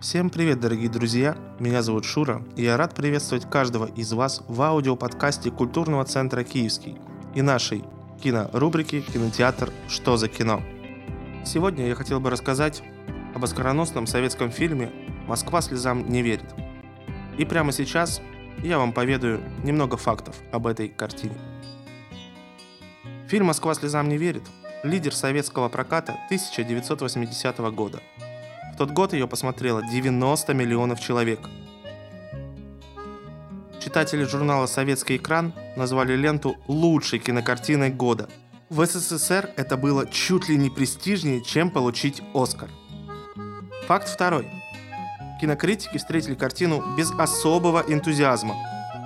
Всем привет, дорогие друзья! Меня зовут Шура, и я рад приветствовать каждого из вас в аудиоподкасте Культурного центра «Киевский» и нашей кинорубрики «Кинотеатр. Что за кино?». Сегодня я хотел бы рассказать об оскароносном советском фильме «Москва слезам не верит». И прямо сейчас я вам поведаю немного фактов об этой картине. Фильм «Москва слезам не верит» – лидер советского проката 1980 года. В тот год ее посмотрело 90 миллионов человек. Читатели журнала «Советский экран» назвали ленту лучшей кинокартиной года. В СССР это было чуть ли не престижнее, чем получить «Оскар». Факт второй. Кинокритики встретили картину без особого энтузиазма,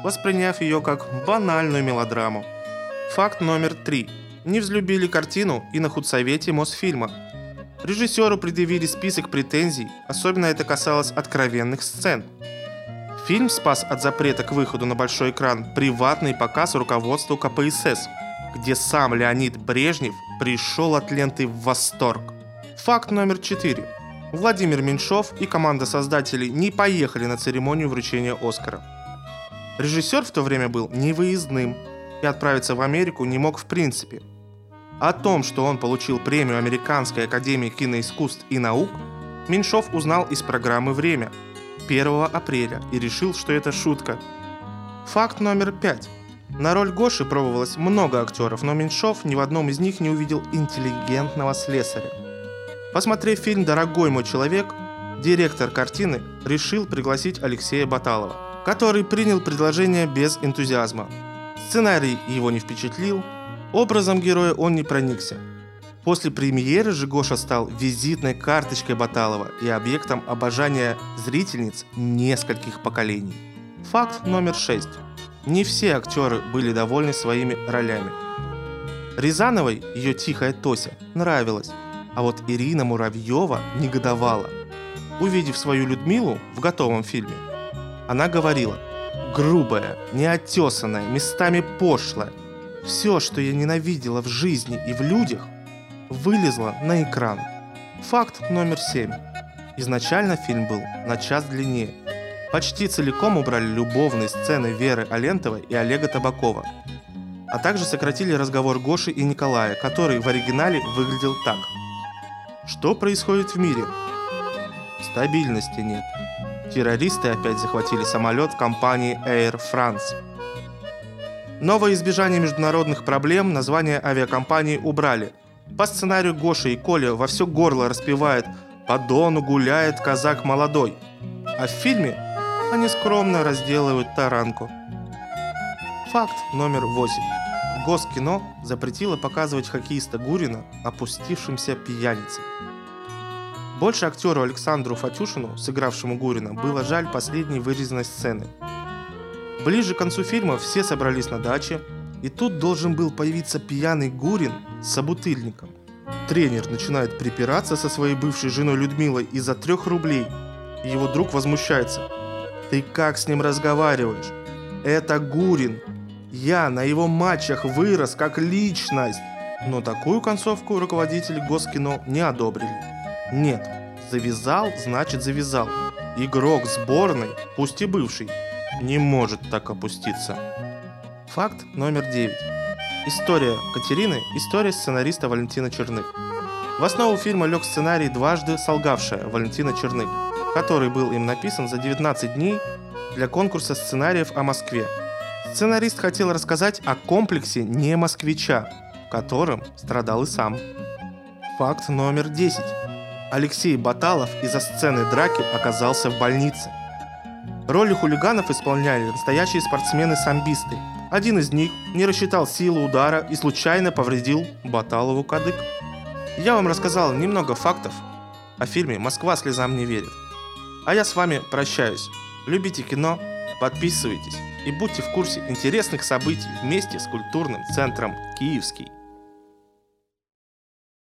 восприняв ее как банальную мелодраму. Факт номер три. Не взлюбили картину и на худсовете Мосфильма. Режиссеру предъявили список претензий, особенно это касалось откровенных сцен. Фильм спас от запрета к выходу на большой экран приватный показ руководству КПСС, где сам Леонид Брежнев пришел от ленты в восторг. Факт номер четыре. Владимир Меньшов и команда создателей не поехали на церемонию вручения Оскара. Режиссер в то время был невыездным и отправиться в Америку не мог в принципе. О том, что он получил премию Американской академии киноискусств и наук, Меньшов узнал из программы «Время» 1 апреля и решил, что это шутка. Факт номер пять. На роль Гоши пробовалось много актеров, но Меньшов ни в одном из них не увидел интеллигентного слесаря. Посмотрев фильм «Дорогой мой человек», директор картины решил пригласить Алексея Баталова, который принял предложение без энтузиазма. Сценарий его не впечатлил, образом героя он не проникся. После премьеры же Гоша стал визитной карточкой Баталова и объектом обожания зрительниц нескольких поколений. Факт номер шесть. Не все актеры были довольны своими ролями. Рязановой ее тихая Тося нравилась, а вот Ирина Муравьева негодовала. Увидев свою Людмилу в готовом фильме, она говорила «грубая, неотесанная, местами пошлая. Все, что я ненавидела в жизни и в людях, вылезло на экран». Факт номер семь. Изначально фильм был на час длиннее. Почти целиком убрали любовные сцены Веры Алентовой и Олега Табакова, а также сократили разговор Гоши и Николая, который в оригинале выглядел так – что происходит в мире? Стабильности нет. Террористы опять захватили самолет компании Air France. Новое избежание международных проблем название авиакомпании убрали. По сценарию Гоши и Коля во все горло распевает «По дону гуляет казак молодой», а в фильме они скромно разделывают таранку. Факт номер восемь. Госкино запретило показывать хоккеиста Гурина опустившимся пьяницей. Больше актеру Александру Фатюшину, сыгравшему Гурина, было жаль последней вырезанной сцены. Ближе к концу фильма все собрались на даче, и тут должен был появиться пьяный Гурин с собутыльником. Тренер начинает припираться со своей бывшей женой Людмилой из-за трех рублей. Его друг возмущается. «Ты как с ним разговариваешь? Это Гурин, я на его матчах вырос как личность. Но такую концовку руководители Госкино не одобрили. Нет, завязал, значит завязал. Игрок сборной, пусть и бывший, не может так опуститься. Факт номер 9. История Катерины – история сценариста Валентина Черных. В основу фильма лег сценарий «Дважды солгавшая» Валентина Черных, который был им написан за 19 дней для конкурса сценариев о Москве – Сценарист хотел рассказать о комплексе не москвича, которым страдал и сам. Факт номер 10. Алексей Баталов из-за сцены драки оказался в больнице. Роли хулиганов исполняли настоящие спортсмены-самбисты. Один из них не рассчитал силу удара и случайно повредил Баталову кадык. Я вам рассказал немного фактов о фильме «Москва слезам не верит». А я с вами прощаюсь. Любите кино, подписывайтесь и будьте в курсе интересных событий вместе с культурным центром «Киевский».